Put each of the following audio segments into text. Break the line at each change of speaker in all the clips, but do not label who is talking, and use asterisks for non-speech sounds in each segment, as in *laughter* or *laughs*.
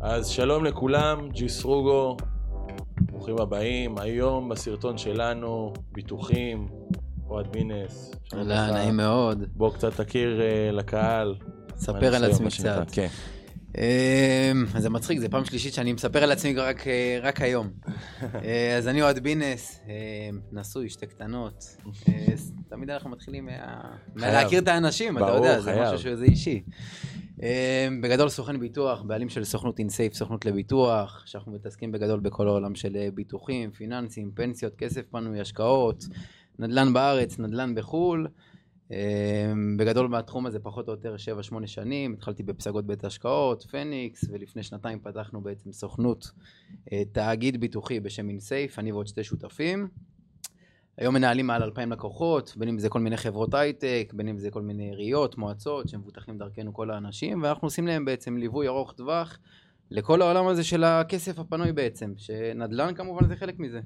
אז שלום לכולם, ג'י סרוגו, ברוכים הבאים. היום בסרטון שלנו, ביטוחים, אוהד בינס. שלום
אהלן. נעים מאוד.
בוא קצת תכיר אה, לקהל.
ספר על עצמי
שנקרא,
קצת.
כן.
אז זה מצחיק, זו פעם שלישית שאני מספר על עצמי רק, אה, רק היום. *laughs* אה, אז אני אוהד בינס, נשוי, שתי קטנות. תמיד אנחנו מתחילים מה... מהלהכיר את האנשים, אתה יודע, זה. משהו שזה אישי. אה, בגדול סוכן ביטוח, בעלים של סוכנות אינסייף, סוכנות לביטוח, שאנחנו מתעסקים בגדול בכל העולם של אה, ביטוחים, פיננסים, פנסיות, כסף פנוי, השקעות, נדל"ן בארץ, נדל"ן בחו"ל. אה, בגדול מהתחום הזה פחות או יותר 7-8 שנים, התחלתי בפסגות בית השקעות, פניקס, ולפני שנתיים פתחנו בעצם סוכנות, אה, תאגיד ביטוחי בשם אינסייף, אני ועוד שתי שותפים. היום מנהלים מעל 2,000 לקוחות, בין אם זה כל מיני חברות הייטק, בין אם זה כל מיני עיריות, מועצות, שמבוטחים דרכנו כל האנשים, ואנחנו עושים להם בעצם ליווי ארוך טווח לכל העולם הזה של הכסף הפנוי בעצם, שנדל"ן כמובן זה חלק מזה.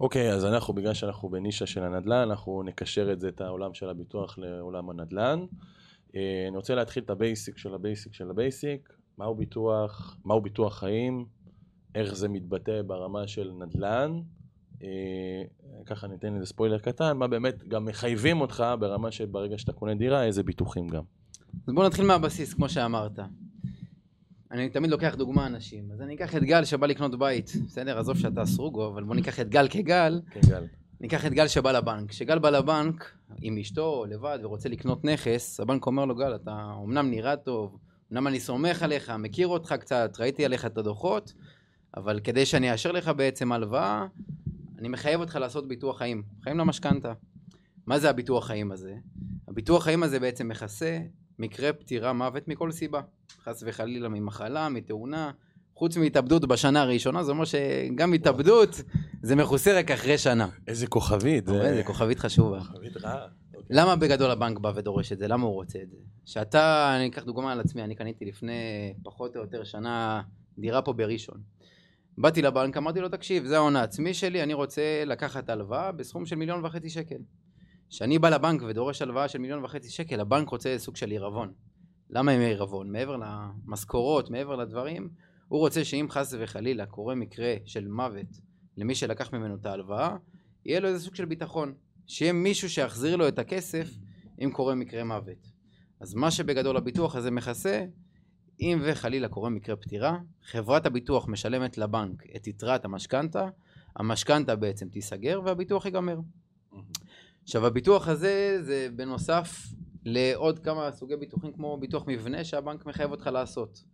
אוקיי, אז אנחנו, בגלל שאנחנו בנישה של הנדל"ן, אנחנו נקשר את זה, את העולם של הביטוח לעולם הנדל"ן. אה, אני רוצה להתחיל את ה basic של ה basic של ה basic. מהו ביטוח, מהו ביטוח חיים, איך זה מתבטא ברמה של נדל"ן. אה, ככה ניתן לזה ספוילר קטן, מה באמת גם מחייבים אותך ברמה שברגע שאתה קונה דירה, איזה ביטוחים גם.
אז בואו נתחיל מהבסיס, כמו שאמרת. אני תמיד לוקח דוגמה אנשים, אז אני אקח את גל שבא לקנות בית, בסדר? עזוב שאתה סרוגו, אבל בוא ניקח את גל כגל,
כן, גל.
ניקח את גל שבא לבנק. כשגל בא לבנק עם אשתו או לבד ורוצה לקנות נכס, הבנק אומר לו, גל, אתה אמנם נראה טוב, אמנם אני סומך עליך, מכיר אותך קצת, ראיתי עליך את הדוחות, אבל כדי שאני אאשר לך בעצם הלוואה, אני מחייב אותך לעשות ביטוח חיים, חיים למשכנתה. מה זה הביטוח חיים הזה? הביטוח חיים הזה בעצם מכסה מקרה פטירה מוות מכל סיבה. חס וחלילה ממחלה, מתאונה, חוץ מהתאבדות בשנה הראשונה, זה אומר שגם התאבדות זה מכוסה רק אחרי שנה.
איזה כוכבית.
זה כוכבית חשובה.
כוכבית רעה.
למה בגדול הבנק בא ודורש את זה? למה הוא רוצה את זה? שאתה, אני אקח דוגמה על עצמי, אני קניתי לפני פחות או יותר שנה דירה פה בראשון. באתי לבנק, אמרתי לו, תקשיב, זה ההון העצמי שלי, אני רוצה לקחת הלוואה בסכום של מיליון וחצי שקל. כשאני בא לבנק ודורש הלוואה של מיליון וחצי שקל, הבנק רוצה סוג של עירבון. למה הם עירבון? מעבר למשכורות, מעבר לדברים, הוא רוצה שאם חס וחלילה קורה מקרה של מוות למי שלקח ממנו את ההלוואה, יהיה לו איזה סוג של ביטחון. שיהיה מישהו שיחזיר לו את הכסף אם קורה מקרה מוות. אז מה שבגדול הביטוח הזה מכסה, אם וחלילה קורה מקרה פטירה, חברת הביטוח משלמת לבנק את יתרת המשכנתה, המשכנתה בעצם תיסגר והביטוח ייגמר. עכשיו הביטוח הזה זה בנוסף לעוד כמה סוגי ביטוחים כמו ביטוח מבנה שהבנק מחייב אותך לעשות.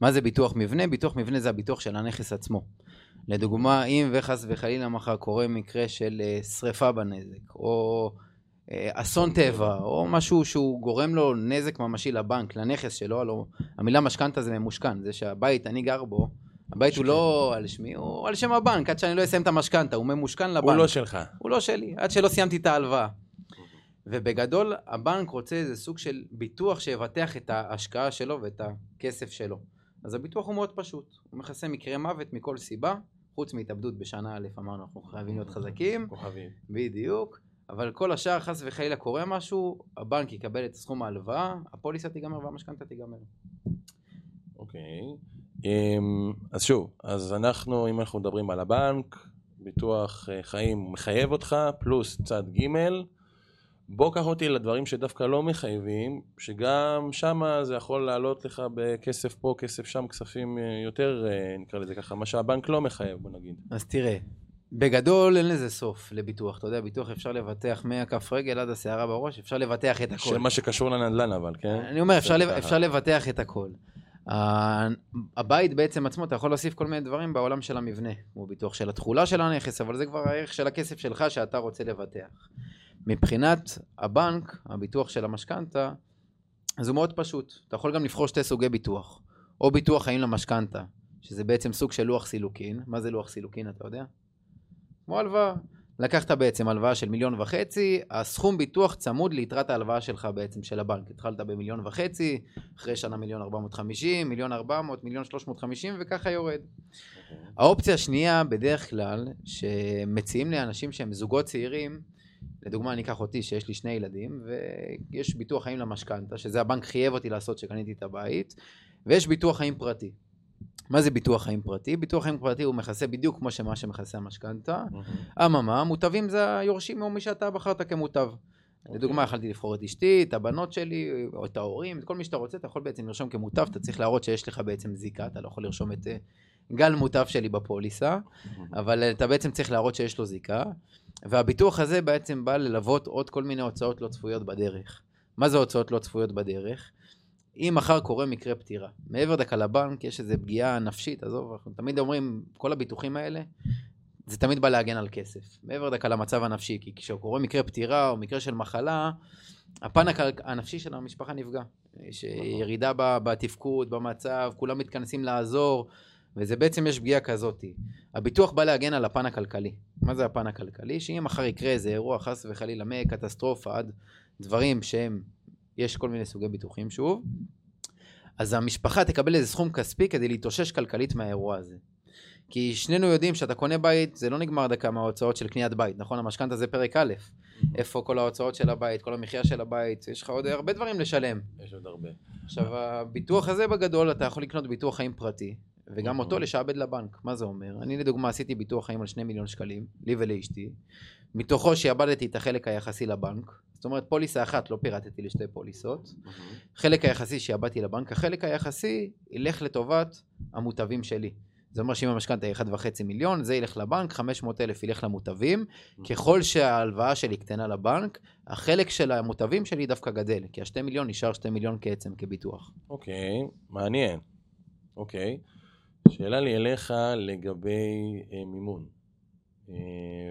מה זה ביטוח מבנה? ביטוח מבנה זה הביטוח של הנכס עצמו. לדוגמה, אם וחס וחלילה מחר קורה מקרה של אה, שריפה בנזק, או אסון טבע, או משהו שהוא גורם לו נזק ממשי לבנק, לנכס שלו, הלוא המילה משכנתה זה ממושכן, זה שהבית אני גר בו, הבית הוא לא על שמי, הוא על שם הבנק, עד שאני לא אסיים את המשכנתה, הוא ממושכן לבנק.
הוא לא שלך.
הוא לא שלי, עד שלא סיימתי את ההלוואה. ובגדול, הבנק רוצה איזה סוג של ביטוח שיבטח את ההשקעה שלו ואת הכסף שלו. אז הביטוח הוא מאוד פשוט, הוא מכסה מקרה מוות מכל סיבה, חוץ מהתאבדות בשנה א', אמרנו, אנחנו חייבים להיות חזקים,
כוכבית.
בדיוק, אבל כל השאר, חס וחלילה קורה משהו, הבנק יקבל את סכום ההלוואה, הפוליסה תיגמר והמשכנתה תיגמר.
אוקיי. אמ, אז שוב, אז אנחנו, אם אנחנו מדברים על הבנק, ביטוח אה, חיים מחייב אותך, פלוס צד ג', בוא קח אותי לדברים שדווקא לא מחייבים, שגם שמה זה יכול לעלות לך בכסף פה, כסף שם, כספים אה, יותר, אה, נקרא לזה ככה, מה שהבנק לא מחייב, בוא נגיד.
אז תראה, בגדול אין לזה סוף לביטוח, אתה יודע, ביטוח אפשר לבטח מהכף רגל עד השערה בראש, אפשר לבטח את הכל.
של מה שקשור לנדל"ן אבל, כן?
אני אומר, אפשר, לב-. אפשר לבטח את הכל. הבית בעצם עצמו, אתה יכול להוסיף כל מיני דברים בעולם של המבנה, כמו ביטוח של התכולה של הנכס, אבל זה כבר הערך של הכסף שלך שאתה רוצה לבטח. מבחינת הבנק, הביטוח של המשכנתה, אז הוא מאוד פשוט. אתה יכול גם לבחור שתי סוגי ביטוח. או ביטוח חיים למשכנתה, שזה בעצם סוג של לוח סילוקין. מה זה לוח סילוקין, אתה יודע? כמו הלוואה. לקחת בעצם הלוואה של מיליון וחצי, הסכום ביטוח צמוד ליתרת ההלוואה שלך בעצם של הבנק. התחלת במיליון וחצי, אחרי שנה מיליון ארבע מאות חמישים, מיליון ארבע מאות, מיליון שלוש מאות חמישים, וככה יורד. האופציה השנייה, בדרך כלל, שמציעים לאנשים שהם זוגות צעירים, לדוגמה, אני אקח אותי שיש לי שני ילדים, ויש ביטוח חיים למשכנתה, שזה הבנק חייב אותי לעשות שקניתי את הבית, ויש ביטוח חיים פרטי. מה זה ביטוח חיים פרטי? ביטוח חיים פרטי הוא מכסה בדיוק כמו שמה שמכסה המשכנתה. אממה, מוטבים זה היורשים או מי שאתה בחרת כמוטב.
אוקיי.
לדוגמה, יכלתי לבחור את אשתי, את הבנות שלי, או את ההורים, את כל מי שאתה רוצה, אתה יכול בעצם לרשום כמוטב, אתה צריך להראות שיש לך בעצם זיקה, אתה לא יכול לרשום את אה, גל מוטב שלי בפוליסה, אבל אה, אתה בעצם צריך להראות שיש לו זיקה, והביטוח הזה בעצם בא ללוות עוד כל מיני הוצאות לא צפויות בדרך. מה זה הוצאות לא צפויות בדרך? אם מחר קורה מקרה פטירה, מעבר דקה לבנק יש איזו פגיעה נפשית, עזוב, אנחנו תמיד אומרים, כל הביטוחים האלה, זה תמיד בא להגן על כסף. מעבר דקה למצב הנפשי, כי כשקורה מקרה פטירה או מקרה של מחלה, הפן הנפשי של המשפחה נפגע. יש ירידה ב- בתפקוד, במצב, כולם מתכנסים לעזור, וזה בעצם יש פגיעה כזאתי. הביטוח בא להגן על הפן הכלכלי. מה זה הפן הכלכלי? שאם מחר יקרה איזה אירוע, חס וחלילה, מקטסטרופה עד דברים שהם, יש כל מיני סוגי ביטוחים שוב, אז המשפחה תקבל איזה סכום כספי כדי להתאושש כלכלית מהאירוע הזה. כי שנינו יודעים שאתה קונה בית, זה לא נגמר דקה מההוצאות של קניית בית, נכון? המשכנתה זה פרק א', איפה כל ההוצאות של הבית, כל המחיה של הבית, יש לך עוד הרבה דברים לשלם.
יש עוד הרבה.
עכשיו, הביטוח הזה בגדול, אתה יכול לקנות ביטוח חיים פרטי, וגם אותו לשעבד לבנק. מה זה אומר? אני לדוגמה עשיתי ביטוח חיים על 2 מיליון שקלים, לי ולאשתי, מתוכו שעבדתי את החלק היחסי לבנק, זאת אומרת פוליסה אחת, לא פירטתי לשתי פוליסות, חלק היחסי שעבדתי לבנק, החלק היחסי ילך לטובת המוטבים שלי. זה אומר שאם המשכנתה היא 1.5 מיליון, זה ילך לבנק, 500 אלף ילך למוטבים. ככל שההלוואה שלי קטנה לבנק, החלק של המוטבים שלי דווקא גדל, כי ה-2 מיליון נשאר 2 מיליון כעצם כביטוח.
אוקיי, מעניין. אוקיי. שאלה לי אליך לגבי אה, מימון. אה,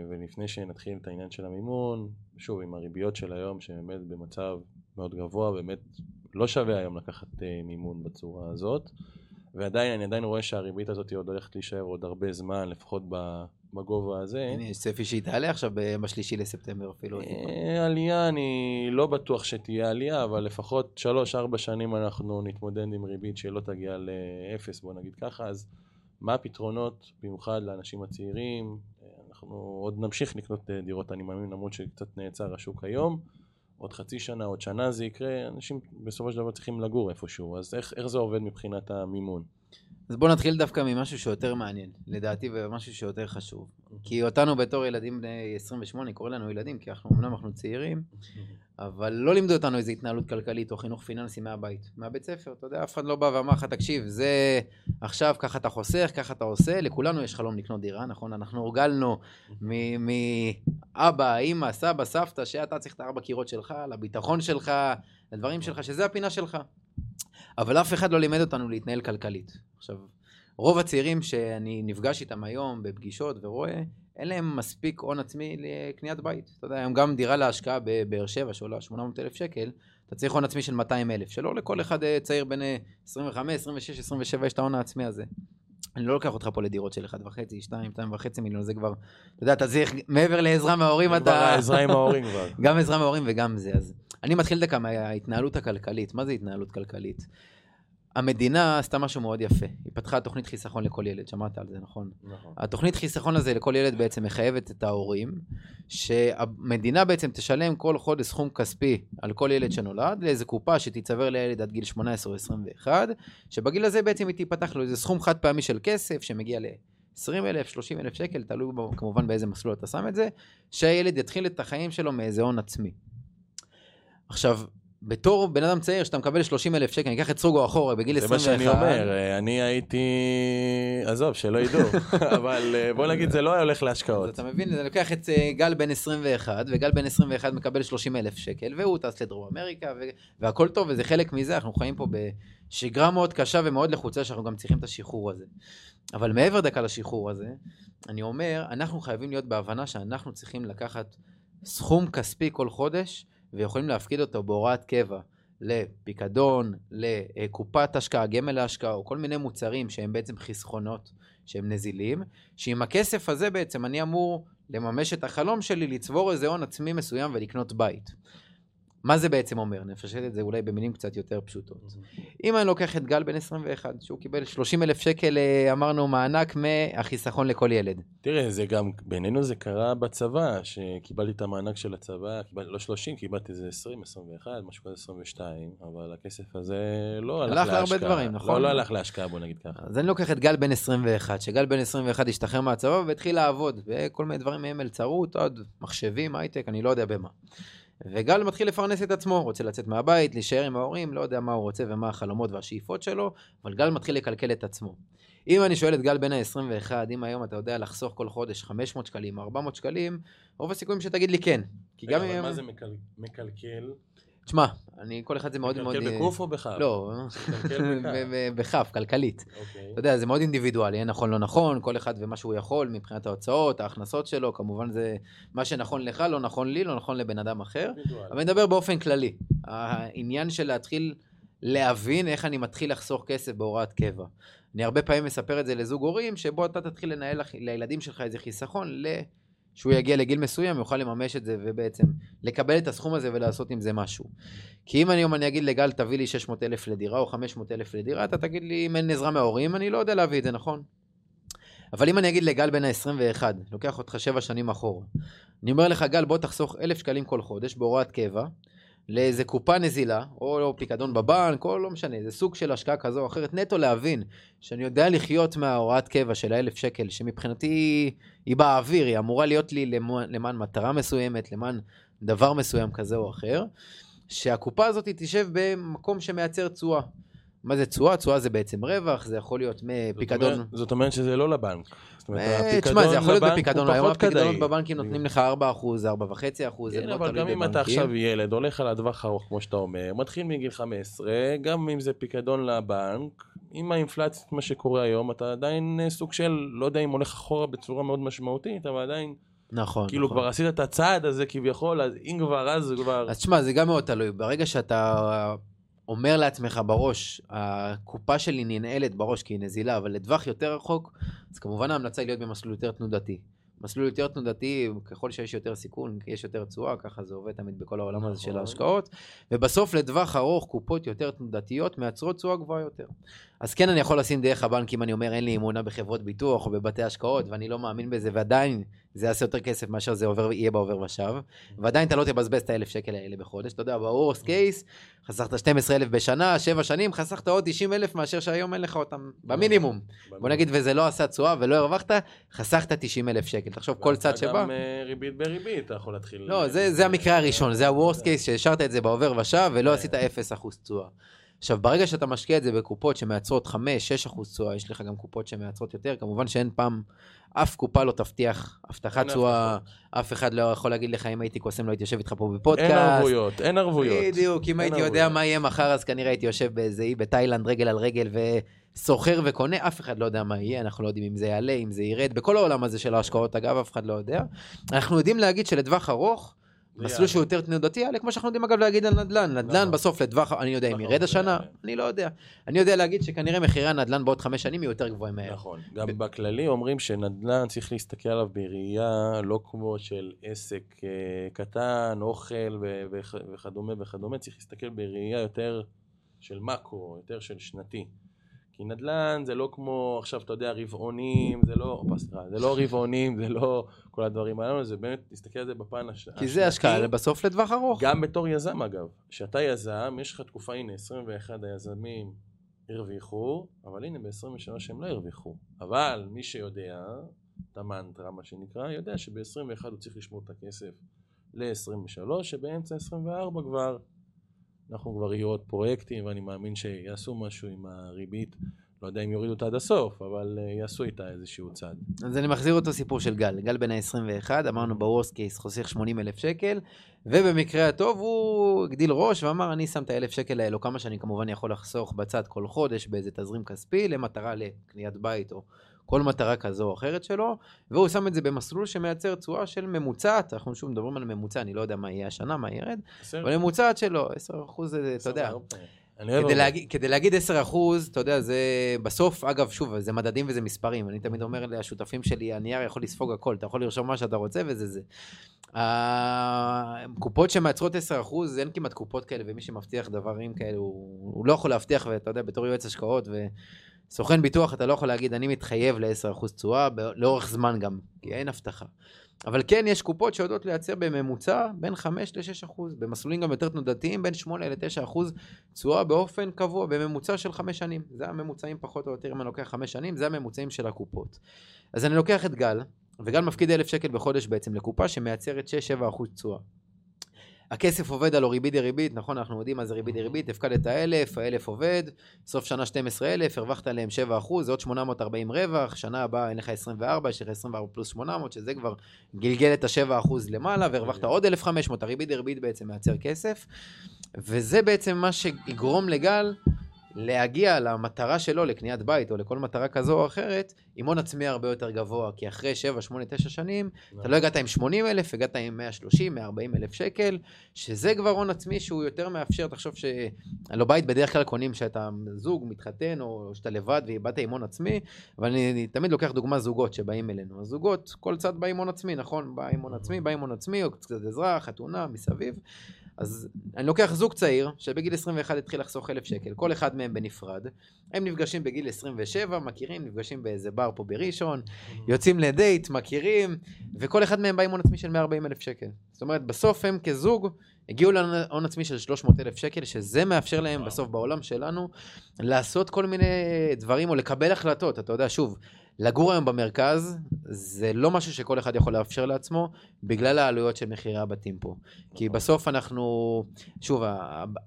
ולפני שנתחיל את העניין של המימון, שוב, עם הריביות של היום, שבאמת במצב מאוד גבוה, באמת לא שווה היום לקחת אה, מימון בצורה הזאת. ועדיין, אני עדיין רואה שהריבית הזאת עוד הולכת להישאר עוד הרבה זמן, לפחות ב- בגובה הזה.
הנה, יש צפי שהיא תעלה עכשיו ב- בשלישי לספטמבר אפילו.
אה, עלייה, אני לא בטוח שתהיה עלייה, אבל לפחות 3-4 שנים אנחנו נתמודד עם ריבית שלא תגיע לאפס, בוא נגיד ככה, אז מה הפתרונות, במיוחד לאנשים הצעירים? אנחנו עוד נמשיך לקנות אה, דירות, אני מאמין, למרות שקצת נעצר השוק היום. עוד חצי שנה, עוד שנה זה יקרה, אנשים בסופו של דבר צריכים לגור איפשהו, אז איך, איך זה עובד מבחינת המימון?
אז בואו נתחיל דווקא ממשהו שיותר מעניין, לדעתי, ומשהו שיותר חשוב. כי אותנו בתור ילדים בני 28, קורא לנו ילדים, כי אנחנו אמנם אנחנו צעירים, אבל לא לימדו אותנו איזו התנהלות כלכלית או חינוך פיננסי מהבית. מהבית ספר, אתה יודע, אף אחד לא בא ואמר לך, תקשיב, זה עכשיו ככה אתה חוסך, ככה אתה עושה, לכולנו יש חלום לקנות דירה, נכון? אנחנו הורגלנו מאבא, אימא, סבא, סבתא, שאתה צריך את הארבע קירות שלך, לביטחון שלך, לדברים שלך, שזה הפינה שלך. אבל אף אחד לא לימד אותנו להתנהל כלכלית. עכשיו, רוב הצעירים שאני נפגש איתם היום בפגישות ורואה, אין להם מספיק הון עצמי לקניית בית. אתה יודע, היום גם דירה להשקעה בבאר שבע שעולה 800 אלף שקל, אתה צריך הון עצמי של 200 אלף, שלא לכל אחד אה, צעיר אה, 25, 26, 27 יש את ההון העצמי הזה. אני לא לוקח אותך פה לדירות של 1.5, 2, 2.5 מיליון, זה כבר, אתה יודע, אתה צריך, מעבר לעזרה מההורים
כבר
אתה...
העזרה עם ההורים כבר. *laughs*
גם עזרה מההורים וגם זה. אז אני מתחיל דקה מההתנהלות הכלכלית. מה זה התנהלות כלכלית? המדינה עשתה משהו מאוד יפה. היא פתחה תוכנית חיסכון לכל ילד, שמעת על זה, נכון?
נכון.
התוכנית חיסכון הזה לכל ילד בעצם מחייבת את ההורים, שהמדינה בעצם תשלם כל חודש סכום כספי על כל ילד שנולד, לאיזה קופה שתיצבר לילד עד גיל 18 או 21, שבגיל הזה בעצם היא תיפתח לו איזה סכום חד פעמי של כסף שמגיע ל... 20 אלף, 30 אלף שקל, תלוי כמובן באיזה מסלול אתה שם את זה, שהילד יתחיל את החיים שלו מאיזה הון עצמי. עכשיו, בתור בן אדם צעיר, שאתה מקבל 30 אלף שקל, אני אקח את סרוגו אחורה בגיל
זה מה
21.
שאני אומר, אה, אני הייתי... עזוב, שלא ידעו. *laughs* אבל אה, בוא נגיד, זה לא היה הולך להשקעות.
אתה מבין, אני לוקח את אה, גל בן 21, וגל בן 21 מקבל 30 אלף שקל, והוא טס לדרום אמריקה, והכל טוב, וזה חלק מזה, אנחנו חיים פה בשגרה מאוד קשה ומאוד לחוצה, שאנחנו גם צריכים את השחרור הזה. אבל מעבר דקה לשחרור הזה, אני אומר, אנחנו חייבים להיות בהבנה שאנחנו צריכים לקחת סכום כספי כל חודש, ויכולים להפקיד אותו בהוראת קבע לפיקדון, לקופת השקעה, גמל להשקעה, או כל מיני מוצרים שהם בעצם חסכונות, שהם נזילים, שעם הכסף הזה בעצם אני אמור לממש את החלום שלי, לצבור איזה הון עצמי מסוים ולקנות בית. מה זה בעצם אומר? נפשט את זה אולי במילים קצת יותר פשוטות. אם אני לוקח את גל בן 21, שהוא קיבל 30 אלף שקל, אה, אמרנו, מענק מהחיסכון לכל ילד.
תראה, זה גם, בינינו זה קרה בצבא, שקיבלתי את המענק של הצבא, קיבל, לא 30, קיבלתי איזה 20, 21, משהו כזה 22, אבל הכסף הזה לא הלך
הלך
להשקעה.
להרבה דברים, נכון?
לא, לא הלך להשקעה, בוא נגיד ככה.
אז אני לוקח את גל בן 21, שגל בן 21 השתחרר מהצבא והתחיל לעבוד, וכל מיני דברים מהם מלצרות, עוד מחשבים, הייטק, אני לא יודע במה. וגל מתחיל לפרנס את עצמו, רוצה לצאת מהבית, להישאר עם ההורים, לא יודע מה הוא רוצה ומה החלומות והשאיפות שלו, אבל גל מתחיל לקלקל את עצמו. אם אני שואל את גל בן ה-21, אם היום אתה יודע לחסוך כל חודש 500 שקלים, 400 שקלים, רוב הסיכויים שתגיד לי כן. כי גם
רגע, אבל
אם...
מה זה מקל- מקלקל?
תשמע, אני, כל אחד זה מאוד מאוד...
מקלקל בקוף או בכף?
לא, *laughs*
בכף.
כלכלית.
אוקיי.
אתה יודע, זה מאוד אינדיבידואלי, אין נכון לא נכון, כל אחד ומה שהוא יכול מבחינת ההוצאות, ההכנסות שלו, כמובן זה מה שנכון לך, לא נכון לי, לא נכון לבן אדם אחר. אבל אני מדבר באופן כללי. העניין של להתחיל להבין איך אני מתחיל לחסוך כסף בהוראת קבע. אני הרבה פעמים מספר את זה לזוג הורים, שבו אתה תתחיל לנהל לילדים שלך איזה חיסכון, ל... שהוא יגיע לגיל מסוים, יוכל לממש את זה ובעצם לקבל את הסכום הזה ולעשות עם זה משהו. כי אם אני היום אני אגיד לגל, תביא לי 600 אלף לדירה או 500 אלף לדירה, אתה תגיד לי, אם אין עזרה מההורים, אני לא יודע להביא את זה, נכון? אבל אם אני אגיד לגל בן ה-21, לוקח אותך שבע שנים אחורה, אני אומר לך, גל, בוא תחסוך אלף שקלים כל חודש בהוראת קבע, לאיזה קופה נזילה, או פיקדון בבנק, או לא משנה, זה סוג של השקעה כזו או אחרת, נטו להבין שאני יודע לחיות מההוראת קבע של האלף שקל, שמבחינתי היא, היא באוויר, היא אמורה להיות לי למען, למען מטרה מסוימת, למען דבר מסוים כזה או אחר, שהקופה הזאת תשב במקום שמייצר תשואה. מה זה תשואה? תשואה זה בעצם רווח, זה יכול להיות
זאת
מפיקדון...
אומרת- זאת אומרת שזה לא לבנק. זאת אומרת,
אה,
הפיקדון
תשמע, זה יכול להיות בפיקדון, היום הפיקדונות
כדאי.
בבנקים נותנים לך 4%, 4.5%, זה
כן,
מאוד
אבל
תלוי
גם אם אתה
בבנקים.
עכשיו ילד, הולך על הטווח ארוך, כמו שאתה אומר, מתחיל מגיל 15, גם אם זה פיקדון לבנק, עם האינפלציה, מה שקורה היום, אתה עדיין אה, סוג של, לא יודע אם הולך אחורה בצורה מאוד משמעותית, אבל עדיין,
נכון,
כאילו
נכון.
כבר עשית את הצעד הזה כביכול, אז אם כבר, אז כבר...
אז תשמע, זה גם מאוד תלוי. ברגע שאתה אומר לעצמך בראש, הקופה שלי ננעלת בראש כי היא נזילה, אבל לטווח יותר רחוק, אז כמובן ההמלצה היא להיות במסלול יותר תנודתי. מסלול יותר תנודתי, ככל שיש יותר סיכון, יש יותר תשואה, ככה זה עובד תמיד בכל העולם הזה של
נכון.
ההשקעות. ובסוף לטווח ארוך, קופות יותר תנודתיות מייצרות תשואה גבוהה יותר. אז כן, אני יכול לשים דרך הבנק אם אני אומר אין לי אמונה בחברות ביטוח או בבתי השקעות, ואני לא מאמין בזה, ועדיין זה יעשה יותר כסף מאשר זה עובר, יהיה בעובר ושב. ועדיין אתה לא תבזבז את האלף שקל האלה בחודש. אתה יודע, ב-Worst case, חסכת 12,000 בשנה, 7 שנים, חסכת עוד 90,000 מאשר שהיום אין לך אותם, במינימום. בוא נגיד, וזה לא עשה תשואה ולא הרווחת, חסכת 90,000 שקל. תחשוב, כל צד שבא...
גם אה, ריבית בריבית, אתה יכול להתחיל...
לא, זה, המקרה הראשון, זה ה-Worst case שהשארת את זה בעובר ושב ולא
כן.
עשית 0% תשואה. עכשיו, ברגע שאתה משקיע את זה בקופות שמייצרות 5-6% תשואה, יש לך גם קופות שמייצרות יותר, כמובן שאין פעם, אף קופה לא תבטיח הבטחת
אין
תשואה. אף אחד לא יכול להגיד לך, אם הייתי קוסם לא הייתי יושב איתך פה
אין
בפודקאסט.
ערבויות, אין ערבויות.
בדיוק, אם
אין
הייתי יודע. מה יהיה מחר, אז כנראה הייתי יושב באיזה אי בתאילנד, רגל על רגל, וסוחר וקונה, אף אחד לא יודע מה יהיה, אנחנו לא יודעים אם זה יעלה, אם זה ירד, בכל העולם הזה של ההשקעות, אגב, אף אחד לא יודע. אנחנו יודעים להגיד שלטווח ארוך, מסלול. שהוא יותר תנודתי יעלה, כמו שאנחנו יודעים אגב להגיד על נדל"ן. נדל"ן
נכון.
בסוף לטווח, אני יודע אם
נכון,
ירד השנה,
יעלה.
אני לא יודע. אני יודע להגיד שכנראה מחירי הנדל"ן בעוד חמש שנים יהיו יותר גבוהים מהר.
נכון. גם בכללי אומרים שנדל"ן צריך להסתכל עליו בראייה לא כמו של עסק אה, קטן, אוכל וכדומה וכדומה, צריך להסתכל בראייה יותר של מאקרו, יותר של שנתי. כי נדל"ן זה לא כמו עכשיו, אתה יודע, רבעונים, זה לא, אופה, סליחה, זה לא רבעונים, זה לא כל הדברים האלו, זה באמת, תסתכל על זה בפן הש...
כי זה השקעה בסוף לטווח ארוך.
גם בתור יזם אגב, כשאתה יזם, יש לך תקופה, הנה 21 היזמים הרוויחו, אבל הנה ב-23 הם לא הרוויחו. אבל מי שיודע, את המנטרה מה שנקרא, יודע שב-21 הוא צריך לשמור את הכסף ל-23, שבאמצע 24 כבר, אנחנו כבר יהיו עוד פרויקטים, ואני מאמין שיעשו משהו עם הריבית. לא יודע אם יורידו אותה עד הסוף, אבל אה, יעשו איתה איזשהו צעד.
אז אני מחזיר אותו סיפור של גל. גל בן ה-21, אמרנו בוורסט קייס חוסך 80 אלף שקל, ובמקרה הטוב הוא הגדיל ראש ואמר, אני שם את האלף שקל האלו, כמה שאני כמובן יכול לחסוך בצד כל חודש באיזה תזרים כספי, למטרה לקניית בית או כל מטרה כזו או אחרת שלו, והוא שם את זה במסלול שמייצר תשואה של ממוצעת, אנחנו שוב מדברים על ממוצע, אני לא יודע מה יהיה השנה, מה ירד? אבל ממוצעת שלו, 10% זה, אתה יודע.
אוהב
כדי. להגיד, כדי להגיד 10 אחוז, אתה יודע, זה בסוף, אגב, שוב, זה מדדים וזה מספרים. אני תמיד אומר לשותפים שלי, הנייר יכול לספוג הכל, אתה יכול לרשום מה שאתה רוצה וזה זה. הקופות שמייצרות 10 אחוז, אין כמעט קופות כאלה, ומי שמבטיח דברים כאלה, הוא, הוא לא יכול להבטיח, ואתה יודע, בתור יועץ השקעות וסוכן ביטוח, אתה לא יכול להגיד, אני מתחייב ל-10 אחוז תשואה, ב- לאורך זמן גם, כי אין הבטחה. אבל כן, יש קופות שיודעות לייצר בממוצע בין 5 ל-6 אחוז, במסלולים גם יותר תנודתיים, בין 8 ל-9 אחוז תשואה באופן קבוע, בממוצע של 5 שנים. זה הממוצעים פחות או יותר, אם אני לוקח 5 שנים, זה הממוצעים של הקופות. אז אני לוקח את גל, וגל מפקיד 1,000 שקל בחודש בעצם לקופה שמייצרת 6-7 אחוז תשואה. הכסף עובד על ריבית דריבית, נכון, אנחנו יודעים מה זה ריבית דריבית, הפקדת 1,000, ה-1,000 עובד, סוף שנה 12,000, הרווחת עליהם 7 אחוז, זה עוד 840 רווח, שנה הבאה אין לך 24, יש לך 24 פלוס 800, שזה כבר גלגל את ה-7 אחוז למעלה, והרווחת עוד 1,500, הריבית דריבית בעצם מייצר כסף, וזה בעצם מה שיגרום לגל להגיע למטרה שלו, לקניית בית או לכל מטרה כזו או אחרת, עם הון עצמי הרבה יותר גבוה, כי אחרי 7, 8, 9 שנים, אתה לא הגעת עם 80 אלף, הגעת עם 130, 140 אלף שקל, שזה כבר הון עצמי שהוא יותר מאפשר, תחשוב שהלא בית בדרך כלל קונים שאתה זוג, מתחתן, או שאתה לבד ואיבדת עם הון עצמי, אבל אני, אני תמיד לוקח דוגמה זוגות שבאים אלינו. הזוגות, כל צד בא עם הון עצמי, נכון? בא עם הון עצמי, בא עם הון עצמי, או קצת עזרה, חתונה, מסביב. אז אני לוקח זוג צעיר, שבגיל 21 התחיל לחסוך 1,000 שקל, כל אחד מהם בנפרד. הם נפגשים בגיל 27, מכירים, נפגשים באיזה בר פה בראשון, יוצאים לדייט, מכירים, וכל אחד מהם בא עם הון עצמי של 140 אלף שקל. זאת אומרת, בסוף הם כזוג הגיעו להון עצמי של 300 אלף שקל, שזה מאפשר להם
וואו.
בסוף בעולם שלנו לעשות כל מיני דברים או לקבל החלטות. אתה יודע, שוב, לגור היום במרכז זה לא משהו שכל אחד יכול לאפשר לעצמו בגלל העלויות של מחירי הבתים פה. כי בסוף אנחנו, שוב,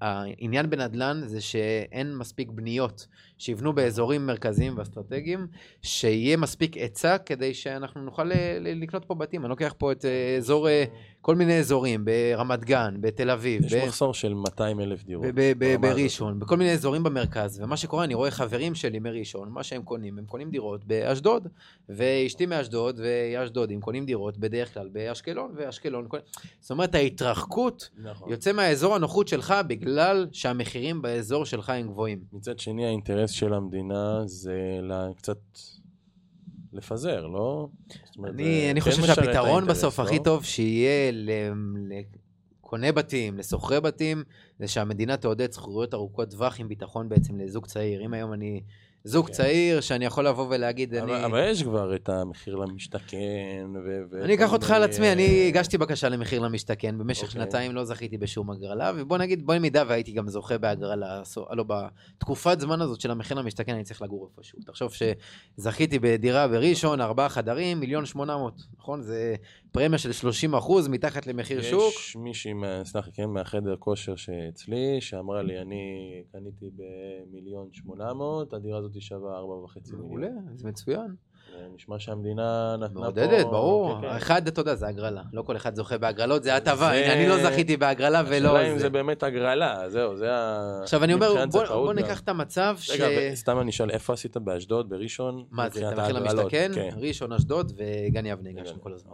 העניין בנדל"ן זה שאין מספיק בניות שיבנו באזורים מרכזיים ואסטרטגיים, שיהיה מספיק היצע כדי שאנחנו נוכל לקנות פה בתים. אני לוקח פה את אה, אזור, אה, כל מיני אזורים, ברמת גן, בתל אביב,
יש
ב-
מחסור של 200 אלף דירות.
ב- ב-. בראשון, בכל מיני אזורים במרכז, ומה שקורה, אני רואה חברים שלי מראשון, מה שהם קונים, הם קונים דירות באשדוד, ואשתי מאשדוד, והאשדודים קונים דירות בדרך כלל באשקלון, ואשקלון, קונים- זאת אומרת, ההתרחקות
נכון.
יוצא מהאזור הנוחות שלך בגלל שהמחירים באזור שלך הם גבוהים.
מצד שני, האינטרס של המדינה זה לה- קצת לפזר, לא? אומרת,
אני, אני
כן
חושב שהפתרון בסוף
לא?
הכי טוב שיהיה לקונה בתים, לשוכרי בתים, זה שהמדינה תעודד זכויות ארוכות טווח עם ביטחון בעצם לזוג צעיר. אם היום אני זוג
כן.
צעיר שאני יכול לבוא ולהגיד,
אבל,
אני...
אבל יש כבר את המחיר למשתכן, ו... ו-
אני אקח אותך על עצמי, אני הגשתי בקשה למחיר למשתכן, במשך
אוקיי.
שנתיים לא זכיתי בשום הגרלה, ובוא נגיד, בוא נמידה והייתי גם זוכה בהגרלה, לא, בתקופת זמן הזאת של המחיר למשתכן אני צריך לגור איפשהו. תחשוב שזכיתי בדירה בראשון, ארבעה חדרים, מיליון שמונה מאות, נכון? זה פרמיה של 30 אחוז מתחת למחיר שוק.
יש מישהי, סלח לי, כן, מהחדר כושר שאצלי, שאמרה לי, אני קניתי במיליון שמונה מאות, הדירה הזאת שווה ארבע וחצי
מעולה,
מיליון.
זה מצוין.
נשמע שהמדינה נתנה פה...
מעודדת, ברור.
כן, כן.
אחד, אתה יודע, זה הגרלה. לא כל אחד זוכה בהגרלות, זה הטבה.
זה-
אני לא זכיתי בהגרלה ולא...
השאלה אם
זה.
באמת הגרלה, זהו, זה ה...
עכשיו, אני אומר, בוא בוא. ניקח את המצב ש...
רגע, סתם אני אשאל, איפה עשית? באשדוד, בראשון?
מה זה, את
מבחינת
המחיר
ההגרלות?
למשתכן?
כן.
ראשון, אשדוד וגן יבנה הגשנו כל הזמן.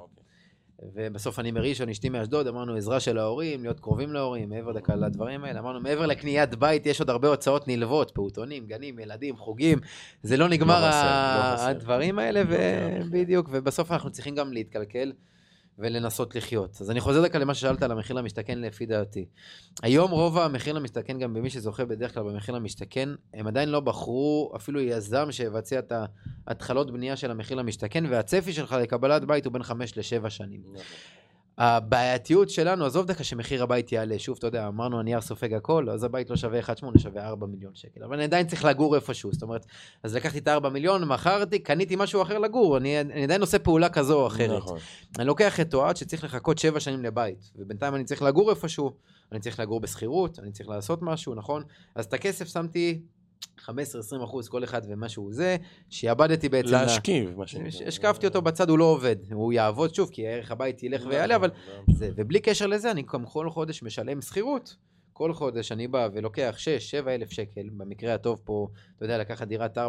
ובסוף אני מראשון, אשתי מאשדוד, אמרנו עזרה של ההורים, להיות קרובים להורים, מעבר דקה לדברים האלה, אמרנו מעבר לקניית בית יש עוד הרבה הוצאות נלוות, פעוטונים, גנים, ילדים, חוגים, זה לא נגמר
לא
ה-
חסר, לא.
הדברים האלה,
לא
ובדיוק, ובסוף אנחנו צריכים גם להתקלקל ולנסות לחיות. אז אני חוזר דקה למה ששאלת על המחיר למשתכן לפי דעתי. היום רוב המחיר למשתכן, גם במי שזוכה בדרך כלל במחיר למשתכן, הם עדיין לא בחרו אפילו יזם שיבצע את ההתחלות בנייה של המחיר למשתכן, והצפי שלך לקבלת בית הוא בין 5 ל-7 שנים.
נכון.
הבעייתיות שלנו, עזוב דקה שמחיר הבית יעלה, שוב, אתה יודע, אמרנו הנייר סופג הכל, אז הבית לא שווה 1.8, שווה 4 מיליון שקל, אבל אני עדיין צריך לגור איפשהו, זאת אומרת, אז לקחתי את ה-4 מיליון, מכרתי, קניתי משהו אחר לגור, אני, אני עדיין עושה פעולה כזו או אחרת.
נכון.
אני לוקח את אוהד שצריך לחכות 7 שנים לבית, ובינתיים אני צריך לגור איפשהו, אני צריך לגור בשכירות, אני צריך לעשות משהו, נכון? אז את הכסף שמתי 15-20 אחוז, כל אחד ומה שהוא זה, שעבדתי בעצם... לה-
להשכיב, מה שנקרא.
השקפתי אותו בצד, הוא לא עובד, הוא יעבוד שוב, כי ערך הבית ילך ויעלה, אבל
נכון,
זה, ובלי קשר לזה, אני גם כל חודש משלם שכירות. כל חודש אני בא ולוקח 6-7 אלף שקל, במקרה הטוב פה, אתה יודע, לקחת דירת 4-5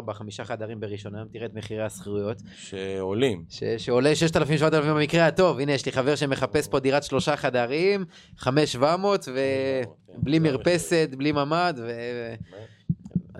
חדרים בראשון, היום תראה את מחירי השכירויות,
שעולים.
ש- שעולה 6,000-7,000 במקרה הטוב, הנה יש לי חבר שמחפש פה דירת שלושה חדרים, 5,700 ובלי מרפסת, בלי ממ"ד, ו...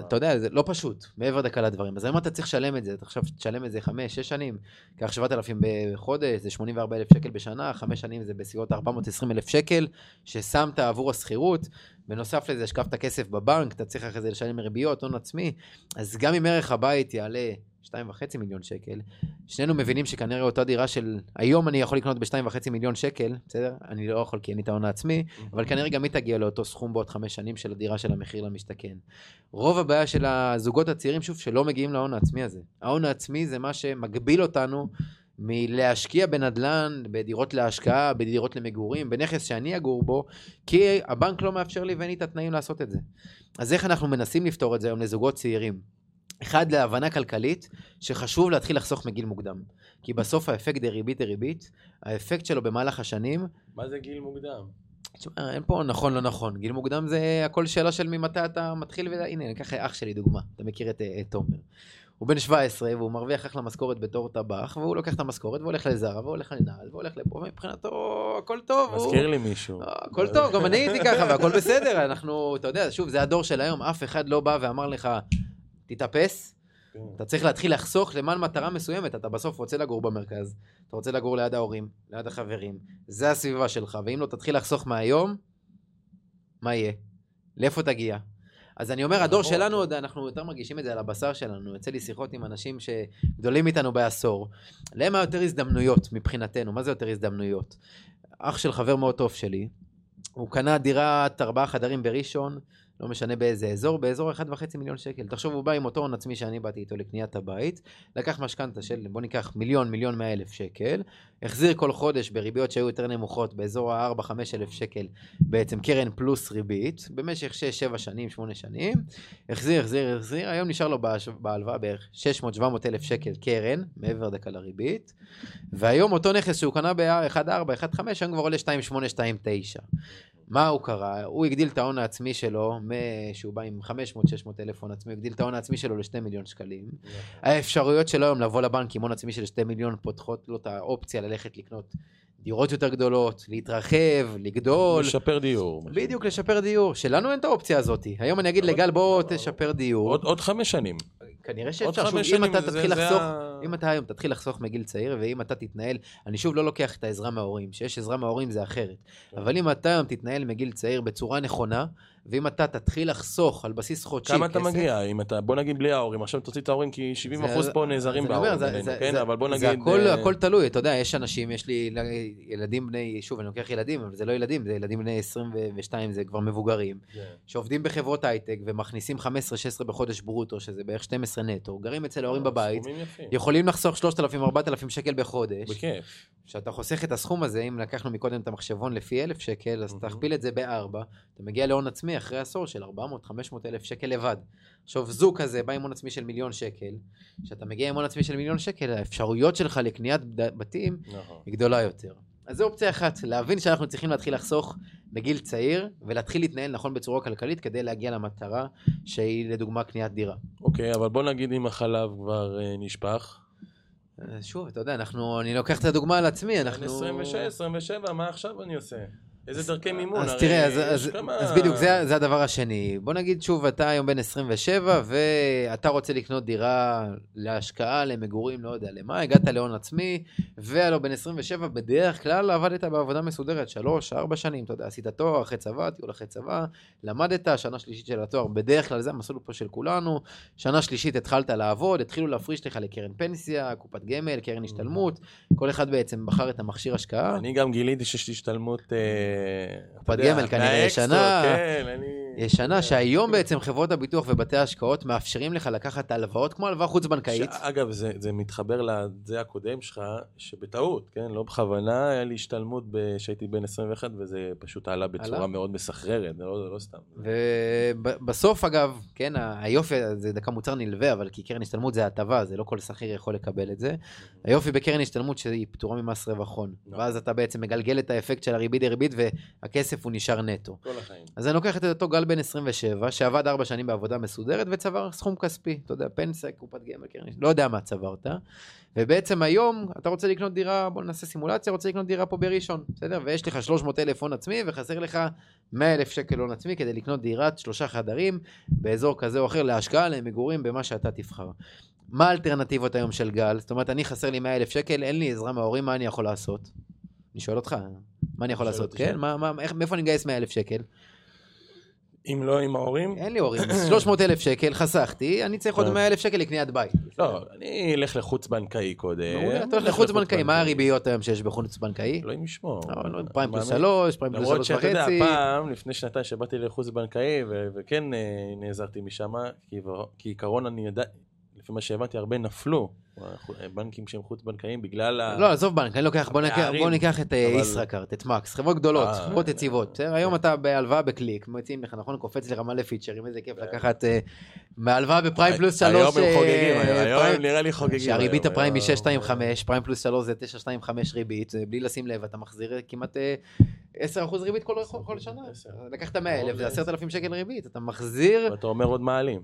אתה יודע, זה לא פשוט, מעבר דקה לדברים. אז היום אתה צריך לשלם את זה, אתה עכשיו תשלם את זה חמש, שש שנים, קח 7,000 בחודש, זה 84,000 שקל בשנה, חמש שנים זה בסביבות 420,000 שקל, ששמת עבור השכירות. בנוסף לזה, השקפת כסף בבנק, אתה צריך אחרי זה לשלם ריביות, הון עצמי. אז גם אם ערך הבית יעלה 2.5 מיליון שקל, שנינו מבינים שכנראה אותה דירה של היום אני יכול לקנות ב-2.5 מיליון שקל, בסדר? אני לא יכול כי אין לי את ההון העצמי, אבל כנראה גם היא תגיע לאותו סכום בעוד חמש שנים של הדירה של המחיר למשתכן. רוב הבעיה של הזוגות הצעירים, שוב, שלא מגיעים להון העצמי הזה. ההון העצמי זה מה שמגביל אותנו מלהשקיע בנדל"ן, בדירות להשקעה, בדירות למגורים, בנכס שאני אגור בו, כי הבנק לא מאפשר לי ואין לי את התנאים לעשות את זה. אז איך אנחנו מנסים לפתור את זה היום לזוגות צעירים? אחד, להבנה כלכלית, שחשוב להתחיל לחסוך מגיל מוקדם. כי בסוף האפקט דריבית דריבית, האפקט שלו במהלך השנים,
מה זה גיל מוקדם?
תשמע, אין פה נכון לא נכון. גיל מוקדם זה הכל שאלה של ממתי אתה מתחיל, ו... הנה, אני אקח אח שלי דוגמה, אתה מכיר את, את תומר. הוא בן 17 והוא מרוויח אחלה משכורת בתור טבח, והוא לוקח את המשכורת והולך לזרה, והולך לנעל, והולך לפה, ומבחינתו הכל טוב. הוא-
מזכיר לי מישהו.
אה, הכל טוב, גם אני הייתי ככה, והכל בסדר. אנחנו, אתה יודע, שוב, זה הדור של היום, אף אחד לא בא ואמר לך, תתאפס,
כן.
אתה צריך להתחיל לחסוך למען מטרה מסוימת, אתה בסוף רוצה לגור במרכז, אתה רוצה לגור ליד ההורים, ליד החברים, זה הסביבה שלך, ואם לא תתחיל לחסוך מהיום, מה יהיה? לאיפה תגיע? אז אני אומר, הדור
נכון.
שלנו, עוד אנחנו יותר מרגישים את זה על הבשר שלנו. יוצא לי שיחות עם אנשים שגדולים איתנו בעשור. להם היה יותר הזדמנויות מבחינתנו. מה זה יותר הזדמנויות? אח של חבר מאוד טוב שלי, הוא קנה דירת ארבעה חדרים בראשון, לא משנה באיזה אזור, באזור 1.5 מיליון שקל. תחשוב, הוא בא עם אותו הון עצמי שאני באתי איתו לקניית הבית, לקח משכנתה של, בוא ניקח מיליון, מיליון מאה אלף שקל, החזיר כל חודש בריביות שהיו יותר נמוכות, באזור ה-4-5 אלף שקל, בעצם קרן פלוס ריבית, במשך 6-7 שנים, 8 שנים, החזיר, החזיר, החזיר, היום נשאר לו בהלוואה בערך 600-700 אלף שקל קרן, מעבר דקה לריבית, והיום אותו נכס שהוא קנה ב-1.4, 1.5, היום כבר עולה 2.8, 2.9. מה הוא קרה? הוא הגדיל את ההון העצמי שלו, שהוא בא עם 500-600 אלף הון עצמי, הוא הגדיל את ההון העצמי שלו ל-2 מיליון שקלים. האפשרויות שלו היום לבוא לבנק עם הון עצמי של 2 מיליון פותחות לו את האופציה ללכת לקנות דירות יותר גדולות, להתרחב, לגדול.
לשפר דיור.
בדיוק, לשפר דיור. שלנו אין את האופציה הזאת. היום אני אגיד לגל, בוא תשפר דיור.
עוד חמש שנים.
כנראה שאפשר, שוב, אם אתה
זה-
תתחיל
זה
לחסוך,
ה-
אם אתה היום תתחיל לחסוך מגיל צעיר, ואם אתה תתנהל, אני שוב לא לוקח את העזרה מההורים, שיש עזרה מההורים זה אחרת.
כן.
אבל אם אתה היום תתנהל מגיל צעיר בצורה נכונה, ואם אתה תתחיל לחסוך על בסיס חודשי
כמה אתה
כסף-
מגיע? אם אתה, בוא נגיד בלי ההורים, עכשיו תוציא את ההורים כי 70 אחוז פה נעזרים בהורים
זה- זה-
כן?
זה-
אבל בוא נגיד...
זה הכל,
אה,
הכל תלוי, אתה יודע, יש אנשים, יש לי ילדים בני, שוב, אני לוקח ילדים, אבל זה לא ילדים, זה ילדים בני 22, זה כבר מבוגרים,
כן.
שעובדים בחברות הייטק ומכניסים 15-16 בחודש ברוטו, שזה בערך 12 נטו, גרים אצל ההורים
אה,
בבית. יכולים לחסוך 3,000-4,000 שקל בחודש.
בכיף.
כשאתה חוסך את הסכום הזה, אם לקחנו מקודם את המחשבון לפי 1,000 שקל, אז. תכפיל את זה בארבע, אתה מגיע להון עצמי אחרי עשור של 400-500 אלף שקל לבד. עכשיו, זוג כזה בא עם הון עצמי של מיליון שקל, כשאתה מגיע עם הון עצמי של מיליון שקל, האפשרויות שלך לקניית בתים
נכון.
היא גדולה יותר. אז זו אופציה אחת, להבין שאנחנו צריכים להתחיל לחסוך בגיל צעיר, ולהתחיל להתנהל נכון בצורה כלכלית כדי להגיע למטרה שהיא לדוגמה קניית דירה.
אוקיי, אבל בוא נגיד אם החלב כבר אה, נשפך.
אז שוב, אתה יודע, אנחנו, אני לוקח את הדוגמה על עצמי, אנחנו...
26, 27, מה עכשיו אני עושה? איזה דרכי מימון?
אז
הרי
תראה, אז, אז,
כמה-
אז בדיוק, זה, זה הדבר השני. בוא נגיד שוב, אתה היום בן 27, ואתה רוצה לקנות דירה להשקעה, למגורים, לא יודע למה, הגעת להון עצמי, והלוא בן 27, בדרך כלל עבדת בעבודה מסודרת, שלוש, ארבע שנים, אתה יודע, עשית תואר אחרי צבא, טיול אחרי צבא, למדת, שנה שלישית של התואר, בדרך כלל זה המסלול פה של כולנו, שנה שלישית התחלת לעבוד, התחילו להפריש לך לקרן פנסיה, קופת גמל, קרן השתלמות, כל אחד בעצם בחר את המכשיר השקעה.
אני גם גיליתי שיש השתלמות... אה,
קופת גמל כנראה ישנה.
כן, אני...
ישנה, שהיום בעצם חברות הביטוח ובתי ההשקעות מאפשרים לך לקחת הלוואות כמו הלוואה חוץ-בנקאית.
אגב, זה, זה מתחבר לזה הקודם שלך, שבטעות, כן? לא בכוונה, היה לי השתלמות כשהייתי בן 21, וזה פשוט עלה בצורה
עלה?
מאוד מסחררת, זה לא, זה לא סתם.
ובסוף, אגב, כן, היופי, זה דקה מוצר נלווה, אבל כי קרן השתלמות זה הטבה, זה לא כל שכיר יכול לקבל את זה. היופי בקרן השתלמות שהיא פטורה ממס רווח הון,
נכון.
ואז אתה בעצם מגלגל את האפקט של הריבית דריבית, והכסף הוא נשאר נטו.
כל החיים.
אז אני לוקח את אותו גל בן 27, שעבד ארבע שנים בעבודה מסודרת וצבר סכום כספי. אתה יודע, פנסיה, קופת גמל, קרן, לא יודע מה צברת. ובעצם היום אתה רוצה לקנות דירה, בוא נעשה סימולציה, רוצה לקנות דירה פה בראשון, בסדר? ויש לך 300 אלף הון עצמי וחסר לך 100 אלף שקל הון עצמי כדי לקנות דירת שלושה חדרים באזור כזה או אחר להשקעה, למגורים, במה שאתה תבחר. מה האלטרנטיבות היום של גל? זאת אומרת, אני חסר לי 100 אלף שקל, אין לי עזרה מההורים, מה אני יכול לעשות? אני שואל אותך, מה אני יכול
שואל
לעשות? כן? מה, מה, איך, מאיפה אני מגייס 100 אלף שקל?
אם לא עם ההורים,
אין לי הורים, 300 אלף שקל חסכתי, אני צריך עוד
טוב.
100 אלף שקל לקניית בית.
לא, אני אלך לחוץ בנקאי קודם.
אתה הולך לחוץ בנקאי, מה הריביות היום שיש בחוץ בנקאי?
אלוהים ישמור.
לא, לא, פריים פלוס. שלוש, פריים פלוס
למרות
שלוש
שאתה יודע. פעם, לפני שנתיים שבאתי לחוץ בנקאי, וכן אה, נעזרתי משם, כי כעיקרון אני יודע, לפי מה שהבנתי, הרבה נפלו, בנקים שהם חוץ בנקאיים, בגלל ה...
לא, עזוב בנק, אני לוקח, בוא ניקח-
הפערים.
בוא ניקח את אה, ישראכרט, את מקס, חברות גדולות,
אה,
חברות יציבות.
אה?
היום אתה בהלוואה בקליק, מציעים לך, נכון? קופץ לך מלא פיצ'רים, איזה כיף לקחת אה, מהלוואה בפריים פלוס שלוש.
היום הם חוגגים, היום נראה לי חוגגים.
שהריבית הפריים היא
היום.
6.25, פריים פלוס 3 זה 9.25 ריבית, בלי לשים לב, אתה מחזיר כמעט אה, 10% ריבית כל שנה. לקחת 100,000, זה
קרוב
10,000 שקל ריבית, אתה מחזיר...
ואתה אומר עוד מעלים.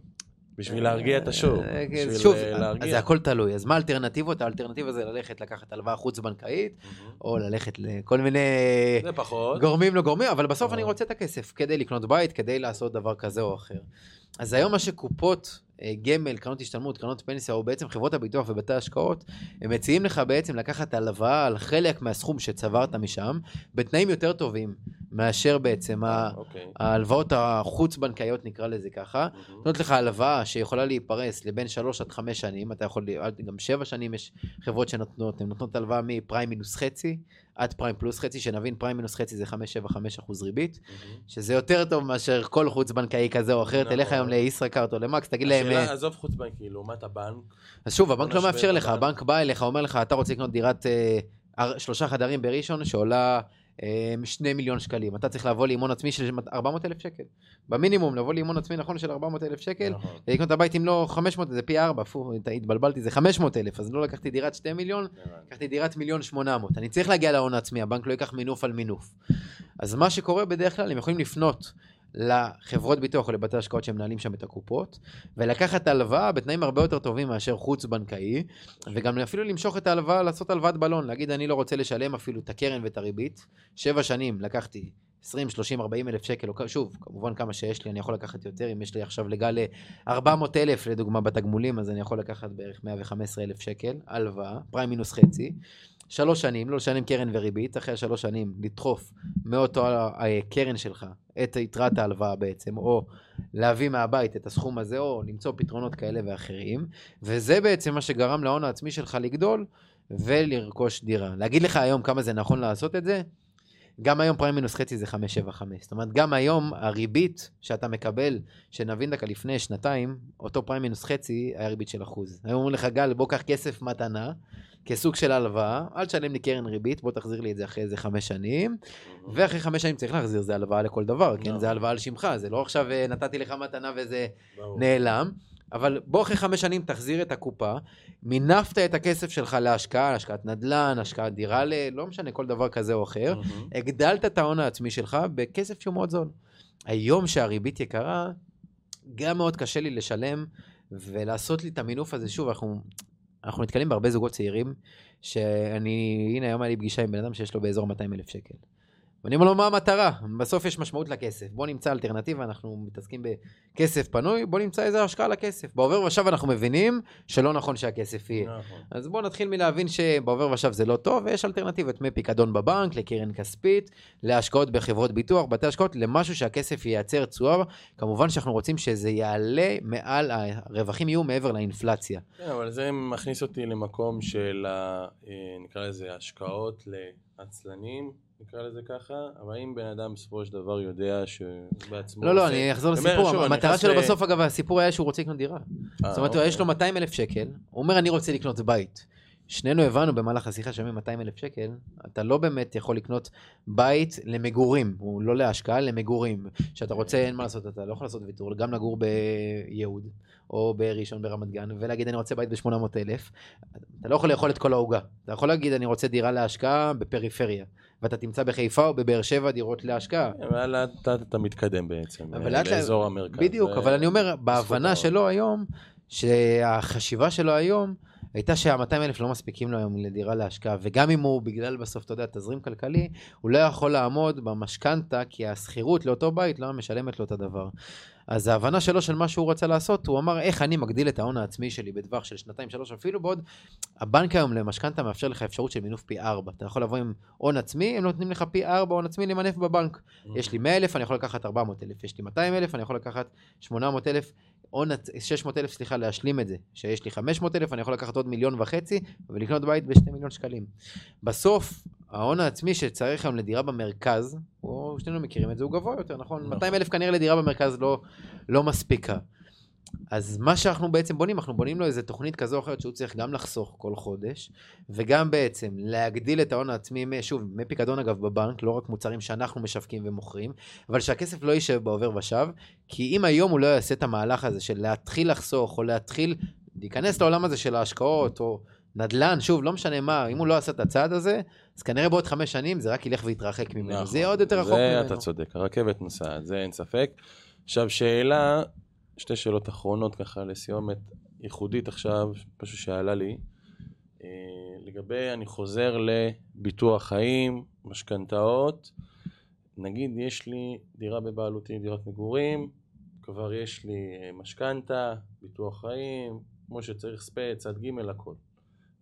בשביל להרגיע את השוק.
אה, כן,
בשביל
שוב,
אה,
אז. זה הכל תלוי. אז מה האלטרנטיבות? האלטרנטיבה זה ללכת לקחת הלוואה חוץ-בנקאית. או ללכת לכל מיני
זה פחות.
גורמים לא גורמים, אבל בסוף. אני רוצה את הכסף כדי לקנות בית, כדי לעשות דבר כזה או אחר. אז היום מה שקופות אה, גמל, קרנות השתלמות, קרנות פנסיה, או בעצם חברות הביטוח ובתי ההשקעות, הם מציעים לך בעצם לקחת הלוואה על חלק מהסכום שצברת משם, בתנאים יותר טובים מאשר בעצם ה-
אוקיי.
ההלוואות החוץ-בנקאיות, נקרא לזה ככה. נותנות לך הלוואה שיכולה להיפרס לבין 3 עד 5 שנים, אתה יכול, גם 7 שנים יש חברות שנותנות, הן נותנות הלוואה מפריים מינוס חצי עד פריים פלוס חצי, שנבין פריים מינוס חצי זה 5-7-5 אחוז ריבית. שזה יותר טוב מאשר כל חוץ בנקאי כזה או אחר,
נכון.
תלך היום לישראכרט או למקס, תגיד להם,
השאלה,
אה,
עזוב חוץ בנקי, לעומת הבנק,
אז שוב, הבנק לא מאפשר לך,
הבנק.
בא אליך, אומר לך, אתה רוצה לקנות דירת אה, שלושה חדרים בראשון שעולה אה, שני מיליון שקלים, אתה צריך לבוא להימון עצמי של 400 אלף שקל, במינימום, לבוא להימון עצמי נכון של 400 אלף שקל,
נכון.
לקנות את הבית אם לא 500 זה פי 4, פו, התבלבלתי, זה 500 אלף, אז לא לקחתי דירת 2 מיליון. לקחתי דירת מיליון 800. אני צריך להגיע להון העצמי, הבנק לא ייקח מינוף על מינוף. אז מה שקורה בדרך כלל, הם יכולים לפנות לחברות ביטוח או לבתי השקעות שמנהלים שם את הקופות, ולקחת הלוואה בתנאים הרבה יותר טובים מאשר חוץ בנקאי, וגם אפילו למשוך את ההלוואה, לעשות הלוואת בלון, להגיד אני לא רוצה לשלם אפילו את הקרן ואת הריבית. שבע שנים לקחתי 20, 30, 40 אלף שקל, שוב, כמובן כמה שיש לי, אני יכול לקחת יותר, אם יש לי עכשיו לגל 400 אלף לדוגמה בתגמולים, אז אני יכול לקחת בערך 115 אלף שקל, הלוואה, פריים מינוס חצי, שלוש שנים, לא לשלם קרן וריבית, אחרי השלוש שנים לדחוף מאותו הקרן שלך את יתרת ההלוואה בעצם, או להביא מהבית את הסכום הזה, או למצוא פתרונות כאלה ואחרים, וזה בעצם מה שגרם להון העצמי שלך לגדול ולרכוש דירה. להגיד לך היום כמה זה נכון לעשות את זה? גם היום פריים מינוס חצי זה 5.75. זאת אומרת, גם היום הריבית שאתה מקבל, שנבין דקה לפני שנתיים, אותו פריים מינוס חצי היה ריבית של אחוז. היום אומרים לך, גל, בוא קח כסף מתנה, כסוג של הלוואה, אל תשלם לי קרן ריבית, בוא תחזיר לי את זה אחרי איזה חמש שנים, ואחרי חמש שנים צריך להחזיר, זה הלוואה לכל דבר, כן?
נכון.
זה הלוואה על שמך, זה לא עכשיו אה, נתתי לך מתנה וזה. נעלם, אבל בוא אחרי חמש שנים תחזיר את הקופה, מינפת את הכסף שלך להשקעה, השקעת נדל"ן, השקעת דירה, ל... לא משנה, כל דבר כזה או אחר,
מהמם.
הגדלת את ההון העצמי שלך בכסף שהוא מאוד זול. היום שהריבית יקרה, גם מאוד קשה לי לשלם ולעשות לי את המינוף הזה. שוב, אנחנו, אנחנו נתקלים בהרבה זוגות צעירים, שאני, הנה היום היה לי פגישה עם בן אדם שיש לו באזור 200 אלף שקל. ואני אומר לו, מה המטרה? בסוף יש משמעות לכסף. בוא נמצא אלטרנטיבה, אנחנו מתעסקים בכסף פנוי, בוא נמצא איזה השקעה לכסף. בעובר ושב אנחנו מבינים שלא נכון שהכסף יהיה.
נכון.
אז בואו נתחיל מלהבין שבעובר ושב זה לא טוב, ויש אלטרנטיבות מפיקדון בבנק, לקרן כספית, להשקעות בחברות ביטוח, בתי השקעות, למשהו שהכסף ייצר תשואה. כמובן שאנחנו רוצים שזה יעלה מעל, הרווחים יהיו מעבר לאינפלציה.
כן, אבל זה מכניס אותי למקום של, אה, נקרא לזה, השקעות לעצלנים נקרא לזה ככה, אבל אם בן אדם בסופו של דבר יודע שבעצמו
לא, לא,
עושה-
אני אחזור לסיפור.
שוב,
המטרה שלו
ל-
בסוף, אגב, הסיפור היה שהוא רוצה לקנות דירה.
אה,
זאת אומרת,
אוקיי.
יש לו 200 אלף שקל, הוא אומר, אני רוצה לקנות בית. שנינו הבנו במהלך השיחה שאומרים 200 אלף שקל, אתה לא באמת יכול לקנות בית למגורים, הוא לא להשקעה, למגורים. כשאתה רוצה, אין מה לעשות, אתה לא יכול לעשות ויתור, גם לגור ביהוד, או בראשון ברמת גן, ולהגיד, אני רוצה בית ב-800 אלף. אתה לא יכול לאכול את כל העוגה. אתה יכול להגיד, אני רוצה דירה להשקעה בפריפריה, ואתה תמצא בחיפה או בבאר שבע דירות להשקעה.
אבל לאט לאט אתה מתקדם בעצם, לאזור המרכז.
בדיוק, אבל אני אומר, בהבנה. שלו היום, שהחשיבה שלו היום, הייתה שה-200 אלף לא מספיקים לו היום לדירה להשקעה, וגם אם הוא, בגלל בסוף, אתה יודע, תזרים כלכלי, הוא לא יכול לעמוד במשכנתה, כי השכירות לאותו בית לא משלמת לו את הדבר. אז ההבנה שלו של מה שהוא רצה לעשות, הוא אמר, איך אני מגדיל את ההון העצמי שלי בטווח של שנתיים, שלוש, אפילו בעוד, הבנק היום למשכנתה מאפשר לך אפשרות של מינוף פי ארבע. אתה יכול לבוא עם הון עצמי, הם נותנים לך פי ארבע הון עצמי למנף בבנק. יש לי 100 אלף, אני יכול לקחת 400 אלף, יש לי 200 אלף, אני יכול לקחת 800 אלף, הון, עצ- 600 אלף, סליחה, להשלים את זה. שיש לי 500 אלף, אני יכול לקחת עוד מיליון וחצי ולקנות בית ב-2 מיליון שקלים. בסוף, ההון העצמי שצריך היום לדירה במרכז, הוא, שנינו מכירים את זה, הוא גבוה יותר, נכון?
נכון.
200 אלף כנראה לדירה במרכז לא, לא מספיקה. אז מה שאנחנו בעצם בונים, אנחנו בונים לו איזה תוכנית כזו או אחרת שהוא צריך גם לחסוך כל חודש, וגם בעצם להגדיל את ההון העצמי, שוב, מפיקדון אגב בבנק, לא רק מוצרים שאנחנו משווקים ומוכרים, אבל שהכסף לא יישב בעובר ושב, כי אם היום הוא לא יעשה את המהלך הזה של להתחיל לחסוך, או להתחיל להיכנס לעולם הזה של ההשקעות, או נדל"ן, שוב, לא משנה מה, אם הוא לא עשה את הצעד הזה, אז כנראה בעוד חמש שנים זה רק ילך ויתרחק ממנו,
נכון.
זה יהיה עוד יותר רחוק
זה
ממנו.
אתה צודק, הרכבת נוסעת, זה אין ספק. עכשיו שאלה, שתי שאלות אחרונות ככה לסיומת ייחודית עכשיו, משהו שעלה לי. אה, לגבי, אני חוזר לביטוח חיים, משכנתאות. נגיד יש לי דירה בבעלותי, דירת מגורים, כבר יש לי אה, משכנתה, ביטוח חיים, כמו שצריך paid, צד ג' הכל.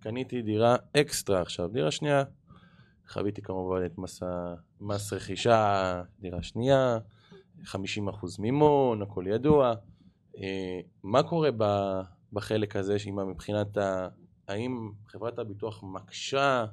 קניתי דירה אקסטרה עכשיו, דירה שנייה, חויבתי כמובן את מס, מס רכישה, דירה שנייה, 50% מימון, הכל ידוע. אה, מה קורה בחלק הזה, שאם מבחינת ה... האם חברת הביטוח מקשה,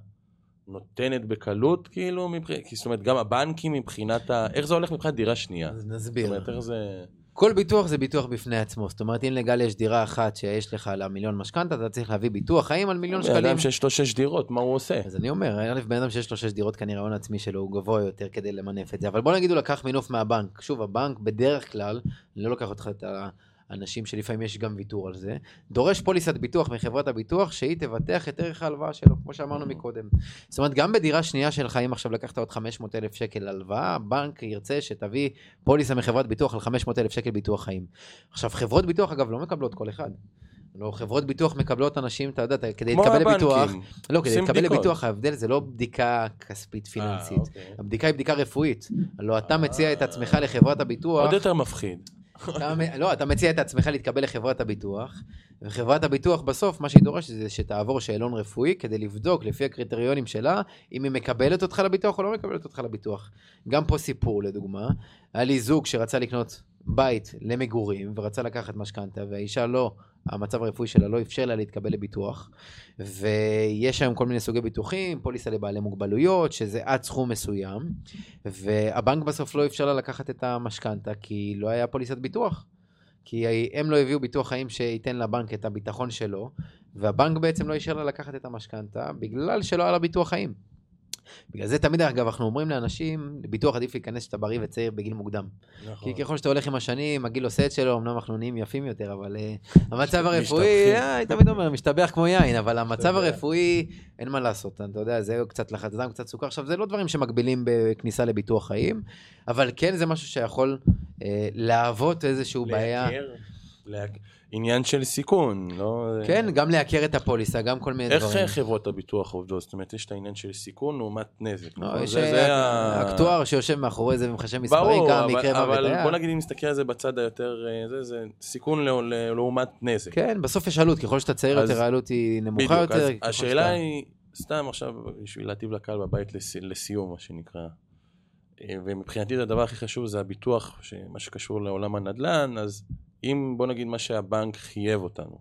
נותנת בקלות, כאילו, מבח... זאת אומרת, גם הבנקים מבחינת ה... איך זה הולך מבחינת דירה שנייה?
אז
זאת
נסביר.
אומרת, איך זה...
כל ביטוח זה ביטוח בפני עצמו. זאת אומרת, אם לגל יש דירה אחת שיש לך על המיליון משכנתה, אתה צריך להביא ביטוח חיים על מיליון
בן
שקלים.
אדם שיש לו שש דירות, מה הוא עושה?
אז אני אומר, א', בן אדם שיש לו שש דירות, כנראה ההון העצמי שלו הוא גבוה יותר כדי למנף את זה. אבל בוא נגיד הוא לקח מינוף מהבנק. שוב, הבנק בדרך כלל, אני לא לוקח אותך את האנשים שלפעמים יש גם ויתור על זה, דורש פוליסת ביטוח מחברת הביטוח שהיא תבטח את ערך ההלוואה שלו, כמו שאמרנו מקודם. זאת אומרת, גם בדירה שנייה שלך, אם עכשיו לקחת עוד 500 אלף שקל הלוואה, הבנק ירצה שתביא פוליסה מחברת ביטוח על 500 אלף שקל ביטוח חיים. עכשיו, חברות ביטוח, אגב, לא מקבלות כל אחד. לא, חברות ביטוח מקבלות אנשים, אתה יודע, כדי להתקבל לביטוח. לא, כדי להתקבל
בדיקות.
לביטוח, ההבדל זה לא בדיקה כספית פיננסית.
אה, אוקיי.
הבדיקה היא בדיקה רפואית. הלוא אתה מציע את עצמך לחברת הביטוח,
עוד יותר מפחיד.
אתה, לא, אתה מציע את עצמך להתקבל לחברת הביטוח, וחברת הביטוח בסוף, מה שהיא דורשת זה שתעבור שאלון רפואי כדי לבדוק לפי הקריטריונים שלה, אם היא מקבלת אותך לביטוח או לא מקבלת אותך לביטוח. גם פה סיפור לדוגמה, היה לי זוג שרצה לקנות בית למגורים ורצה לקחת משכנתה, והאישה לא, המצב הרפואי שלה לא אפשר לה להתקבל לביטוח, ויש היום כל מיני סוגי ביטוחים, פוליסה לבעלי מוגבלויות, שזה עד סכום מסוים, והבנק בסוף לא אפשר לה לקחת את המשכנתה, כי לא היה פוליסת ביטוח. כי הם לא הביאו ביטוח חיים שייתן לבנק את הביטחון שלו, והבנק בעצם לא אישר לה לקחת את המשכנתה, בגלל שלא היה לה ביטוח חיים. בגלל זה תמיד, אגב, אנחנו אומרים לאנשים, לביטוח עדיף להיכנס שאתה בריא וצעיר בגיל מוקדם.
נכון.
כי ככל שאתה הולך עם השנים, הגיל עושה את שלו, אמנם אנחנו נהיים יפים יותר, אבל אה, המצב הרפואי. אה, אני תמיד אומר, משתבח כמו יין, אבל המצב. הרפואי, אין מה לעשות, אתה יודע, זה קצת לחץ דם, קצת סוכר. עכשיו, זה לא דברים שמגבילים בכניסה לביטוח חיים, אבל כן זה משהו שיכול אה, להוות איזשהו בעיה.
לעק- עניין של סיכון, לא...
כן, גם לעקר את הפוליסה, גם כל מיני
איך
דברים.
חברות הביטוח עובדות? זאת אומרת, יש את העניין של סיכון לעומת נזק.
לא,
נכון?
יש
זה- זה ה-
אקטואר שיושב מאחורי זה ומחשב מספרים,
ברור, אבל-
מקרה מוות
אבל. בוא נגיד אם נסתכל על זה בצד היותר, אה, זה, זה סיכון לא- לעומת נזק.
כן, בסוף יש עלות, ככל שאתה צעיר
אז-
יותר, העלות היא נמוכה
בדיוק,
יותר.
אז השאלה
שאתה-
היא, סתם עכשיו, בשביל להטיב לקהל בבית לס- לסיום, מה שנקרא. אה, ומבחינתי הדבר הכי חשוב זה הביטוח, מה שקשור לעולם הנדל"ן, אז אם בוא נגיד מה שהבנק חייב אותנו,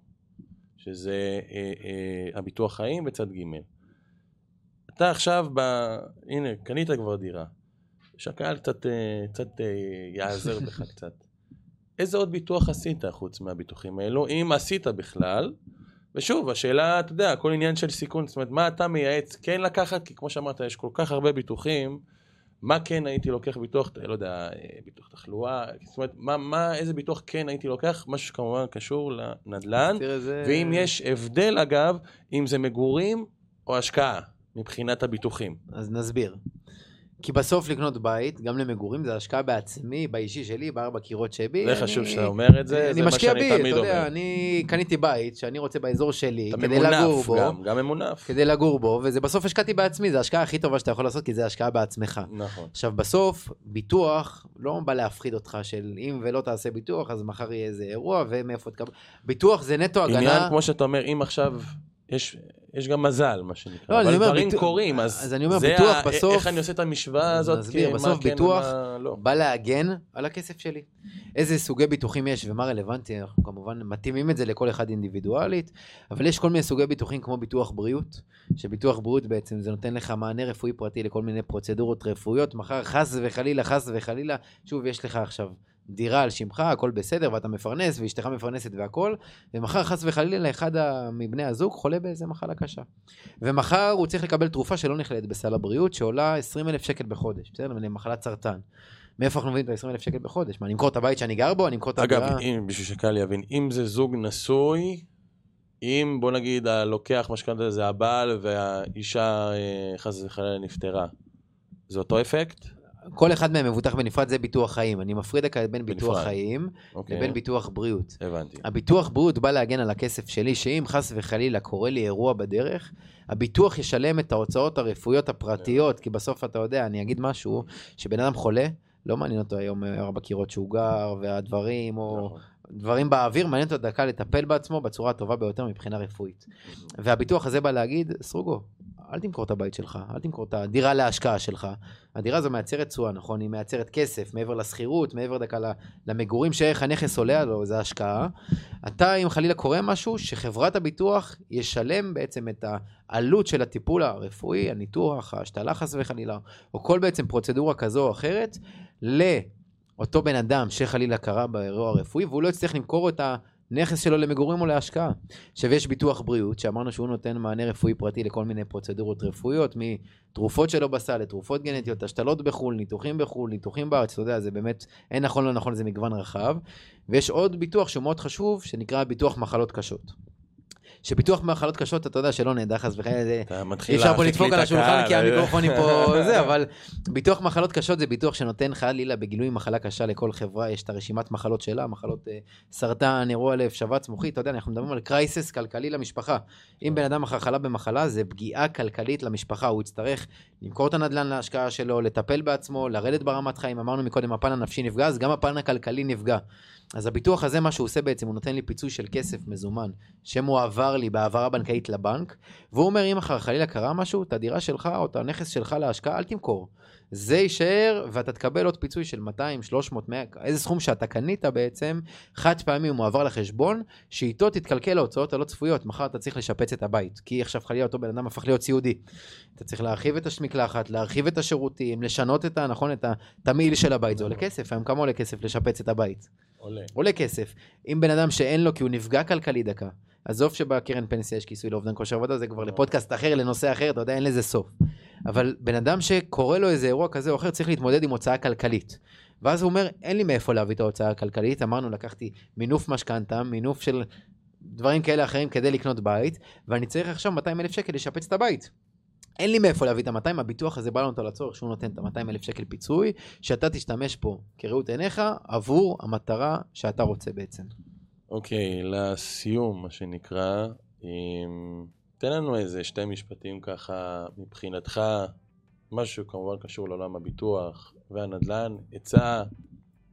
שזה אה, אה, הביטוח חיים בצד ג'. אתה עכשיו, ב... הנה, קנית כבר דירה. שהקהל קצת, אה, קצת אה, יעזר בך *laughs* קצת. איזה עוד ביטוח עשית חוץ מהביטוחים האלו, אם עשית בכלל? ושוב, השאלה, אתה יודע, הכל עניין של סיכון, זאת אומרת, מה אתה מייעץ כן לקחת? כי כמו שאמרת, יש כל כך הרבה ביטוחים, מה כן הייתי לוקח ביטוח, לא יודע, אה, ביטוח תחלואה, זאת אומרת, מה, מה, איזה ביטוח כן הייתי לוקח? משהו שכמובן קשור לנדל"ן,
זה-
ואם יש הבדל אגב, אם זה מגורים או השקעה, מבחינת הביטוחים.
אז נסביר. כי בסוף לקנות בית, גם למגורים, זה השקעה בעצמי, באישי שלי, בארבע קירות שבי.
זה
אני-
חשוב שאתה אומר את זה,
אני
זה מה
משקיע
שאני
בי,
תמיד
אתה יודע,
אומר.
אני קניתי בית שאני רוצה באזור שלי,
אתה
כדי לגור
ממונף
בו,
גם, גם ממונף.
כדי לגור בו, וזה בסוף השקעתי בעצמי, זה ההשקעה הכי טובה שאתה יכול לעשות, כי זה השקעה בעצמך.
נכון.
עכשיו בסוף, ביטוח לא בא להפחיד אותך של אם ולא תעשה ביטוח, אז מחר יהיה איזה אירוע ומאיפה תקבל. ביטוח זה נטו
עניין,
הגנה.
כמו שאתה אומר, אם עכשיו, יש, יש גם מזל, מה שנקרא,
לא, אני
אבל
אומר,
דברים
ביטוח-
קורים, אז,
אז אני אומר,
זה
ביטוח
ה-
בסוף-
איך אני עושה את המשוואה הזאת,
נסביר, בסוף
כן
ביטוח-
ומה לא.
בא להגן על הכסף שלי. איזה סוגי ביטוחים יש ומה רלוונטי, אנחנו כמובן מתאימים את זה לכל אחד אינדיבידואלית, אבל יש כל מיני סוגי ביטוחים כמו ביטוח בריאות, שביטוח בריאות בעצם זה נותן לך מענה רפואי פרטי לכל מיני פרוצדורות רפואיות, מחר חס וחלילה, חס וחלילה, שוב יש לך עכשיו דירה על שמך, הכל בסדר, ואתה מפרנס, ואשתך מפרנסת והכל, ומחר חס וחלילה אחד מבני הזוג חולה באיזה מחלה קשה. ומחר הוא צריך לקבל תרופה שלא נכללת בסל הבריאות, שעולה 20 אלף שקל בחודש, בסדר? למחלת סרטן. מאיפה אנחנו מביאים את ה-20 אלף שקל בחודש? מה, אני אמכור את הבית שאני גר בו? אני אמכור את
אגב,
הדירה?
אם, בשביל שקהל יבין, אם זה זוג נשוי, אם בוא נגיד הלוקח משכנתה זה הבעל והאישה אה, חס וחלילה נפטרה, זה אותו אפקט?
כל אחד מהם מבוטח בנפרד, זה ביטוח חיים. אני מפריד דקה בין ביטוח
בנפרד.
חיים
אוקיי,
לבין ביטוח בריאות.
הבנתי.
הביטוח בריאות בא להגן על הכסף שלי, שאם חס וחלילה קורה לי אירוע בדרך, הביטוח ישלם את ההוצאות הרפואיות הפרטיות, כי בסוף אתה יודע, אני אגיד משהו, שבן אדם חולה, לא מעניין אותו היום אה, ארבע קירות שהוא גר, והדברים, או
נכון.
דברים באוויר, מעניין אותו דקה לטפל בעצמו בצורה הטובה ביותר מבחינה רפואית. והביטוח הזה בא להגיד, סרוגו, אל תמכור את הבית שלך, אל תמכור את הדירה להשקעה שלך. הדירה הזו מייצרת תשואה, נכון? היא מייצרת כסף, מעבר לשכירות, מעבר דקה למגורים שערך הנכס עולה לו, זה השקעה. אתה, אם חלילה קורה משהו, שחברת הביטוח ישלם בעצם את העלות של הטיפול הרפואי, הניתוח, ההשתלה חס וחלילה, או כל בעצם פרוצדורה כזו או אחרת, לאותו בן אדם שחלילה קרה באירוע הרפואי, והוא לא יצטרך למכור את הנכס שלו למגורים או להשקעה. עכשיו יש ביטוח בריאות, שאמרנו שהוא נותן מענה רפואי פרטי לכל מיני פרוצדורות רפואיות, מתרופות שלא בסל לתרופות גנטיות, השתלות בחו"ל, ניתוחים בחו"ל, ניתוחים בארץ, אתה יודע, זה באמת, אין נכון לא נכון, זה מגוון רחב. ויש עוד ביטוח שהוא מאוד חשוב, שנקרא ביטוח מחלות קשות. שביטוח מחלות קשות, אתה יודע שלא נדע חס וחלילה, אי אפשר פה לדפוק על השולחן כי
אה,
המיקרופונים פה *laughs* זה, אבל ביטוח מחלות קשות זה ביטוח שנותן חלילה בגילוי מחלה קשה לכל חברה, יש את הרשימת מחלות שלה, מחלות אה, סרטן, אירוע לב, שבץ מוחי, אתה יודע, אנחנו מדברים על קרייסס כלכלי למשפחה. אם בן אדם מחר חלה במחלה, זה פגיעה כלכלית למשפחה, הוא יצטרך למכור את הנדל"ן להשקעה שלו, לטפל בעצמו, לרדת ברמת חיים, אמרנו מקודם, הפן הנפשי נפגע, אז גם הפן הכלכלי נפגע. אז הביטוח הזה, מה שהוא עושה בעצם, הוא נותן לי פיצוי של כסף מזומן, שמועבר לי בהעברה בנקאית לבנק, והוא אומר, אם אחר חלילה קרה משהו, את הדירה שלך או את הנכס שלך להשקעה, אל תמכור. זה יישאר, ואתה תקבל עוד פיצוי של 200, 300, 100, איזה סכום שאתה קנית בעצם, חד פעמי הוא מועבר לחשבון, שאיתו תתקלקל ההוצאות הלא צפויות. מחר אתה צריך לשפץ את הבית, כי עכשיו חלילה אותו בן אדם הפך להיות סיעודי. אתה צריך להרחיב את המקלחת, להרחיב את השירותים, לשנות את ה... נכון, את התמהיל של הבית, זה עולה כסף. היום כמה עולה כסף לשפץ את הבית?
עולה.
עולה כסף. אם בן אדם שאין לו כי הוא נפגע כלכלי דקה, עזוב שבקרן פנסיה יש כיסוי לאובדן כושר עבודה, זה כבר לפודקאסט אחר, לנושא אחר, אתה יודע, אין לזה סוף. אבל בן אדם שקורה לו איזה אירוע כזה או אחר, צריך להתמודד עם הוצאה כלכלית. ואז הוא אומר, אין לי מאיפה להביא את ההוצאה הכלכלית, אמרנו, לקחתי מינוף משכנתה, מינוף של דברים כאלה אחרים כדי לקנות בית, ואני צריך עכשיו 200 אלף שקל לשפץ את הבית. אין לי מאיפה להביא את ה-200, הביטוח הזה בא לנו אותו לצורך שהוא נותן את ה-200 אלף שקל פיצוי, שאתה תשתמש פה כראות עיניך עבור המטרה שאתה רוצה בעצם.
אוקיי, לסיום, מה שנקרא, אם... תן לנו איזה שתי משפטים ככה, מבחינתך, משהו כמובן קשור לעולם הביטוח והנדל"ן, עצה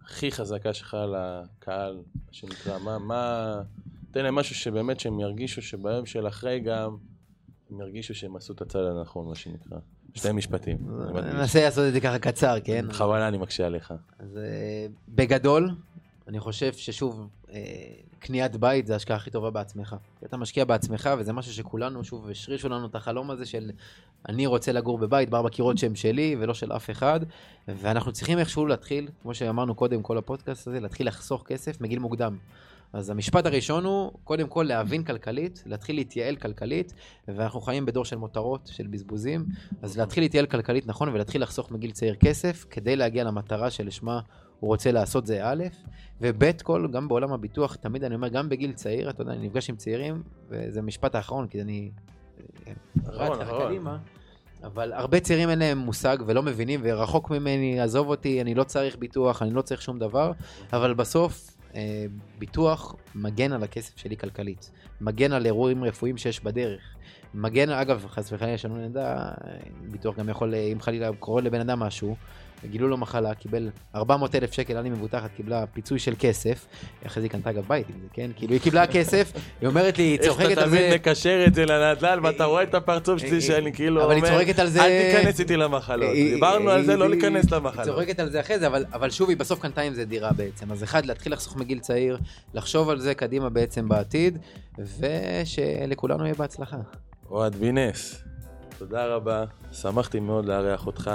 הכי חזקה שלך לקהל, מה שנקרא, מה, מה, תן להם משהו שבאמת שהם ירגישו שביום של אחרי גם, הם ירגישו שהם עשו את הצד הנכון, מה שנקרא. שתי משפטים.
ננסה לעשות את זה ככה קצר, כן?
בכוונה אני מקשה עליך.
אז אה, בגדול, אני חושב ששוב, אה, קניית בית זה ההשקעה הכי טובה בעצמך. אתה משקיע בעצמך, וזה משהו שכולנו, שוב, השרישו לנו את החלום הזה של אני רוצה לגור בבית, בארבע קירות שהם שלי ולא של אף אחד, ואנחנו צריכים איכשהו להתחיל, כמו שאמרנו קודם, כל הפודקאסט הזה, להתחיל לחסוך כסף מגיל מוקדם. אז המשפט הראשון הוא, קודם כל להבין כלכלית, להתחיל להתייעל כלכלית, ואנחנו חיים בדור של מותרות, של בזבוזים, אז להתחיל להתייעל כלכלית נכון ולהתחיל לחסוך מגיל צעיר כסף, כדי להגיע למטרה שלשמה הוא רוצה לעשות זה א', וב' כל, גם בעולם הביטוח, תמיד אני אומר, גם בגיל צעיר, אתה יודע, אני נפגש עם צעירים, וזה המשפט האחרון, כי אני רץ ככה קדימה. אבל הרבה צעירים אין להם מושג ולא מבינים, ורחוק ממני, עזוב אותי, אני לא צריך ביטוח, אני לא צריך שום דבר, אבל בסוף אה, ביטוח מגן על הכסף שלי כלכלית, מגן על אירועים רפואיים שיש בדרך. מגן, אגב, חס וחלילה, לנו נדע, ביטוח גם יכול, אם חלילה קורה לבן אדם משהו, גילו לו מחלה, קיבל 400 אלף שקל, אני מבוטחת, קיבלה פיצוי של כסף, אחרי זה היא קנתה אגב בית עם זה, כן? כאילו היא קיבלה כסף, היא אומרת לי, היא צוחקת על זה...
איך אתה תמיד מקשר את זה לנדל"ן, ואתה רואה את הפרצוף שלי שאני כאילו
אומר.
אל תיכנס איתי למחלות. דיברנו על זה, לא להיכנס למחלות.
היא צוחקת על זה אחרי זה, אבל שוב, היא בסוף קנתה עם זה דירה בעצם. אז אחד, להתחיל לחסוך מגיל צעיר, לחשוב על זה קדימה בעצם בעתיד, ושלכולנו יהיה בהצלחה.
אוהד וינס, תודה רבה, שמחתי מאוד לארח אותך.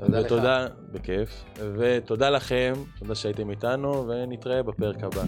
ותודה, לך. בכיף, ותודה לכם, תודה שהייתם איתנו, ונתראה בפרק הבא.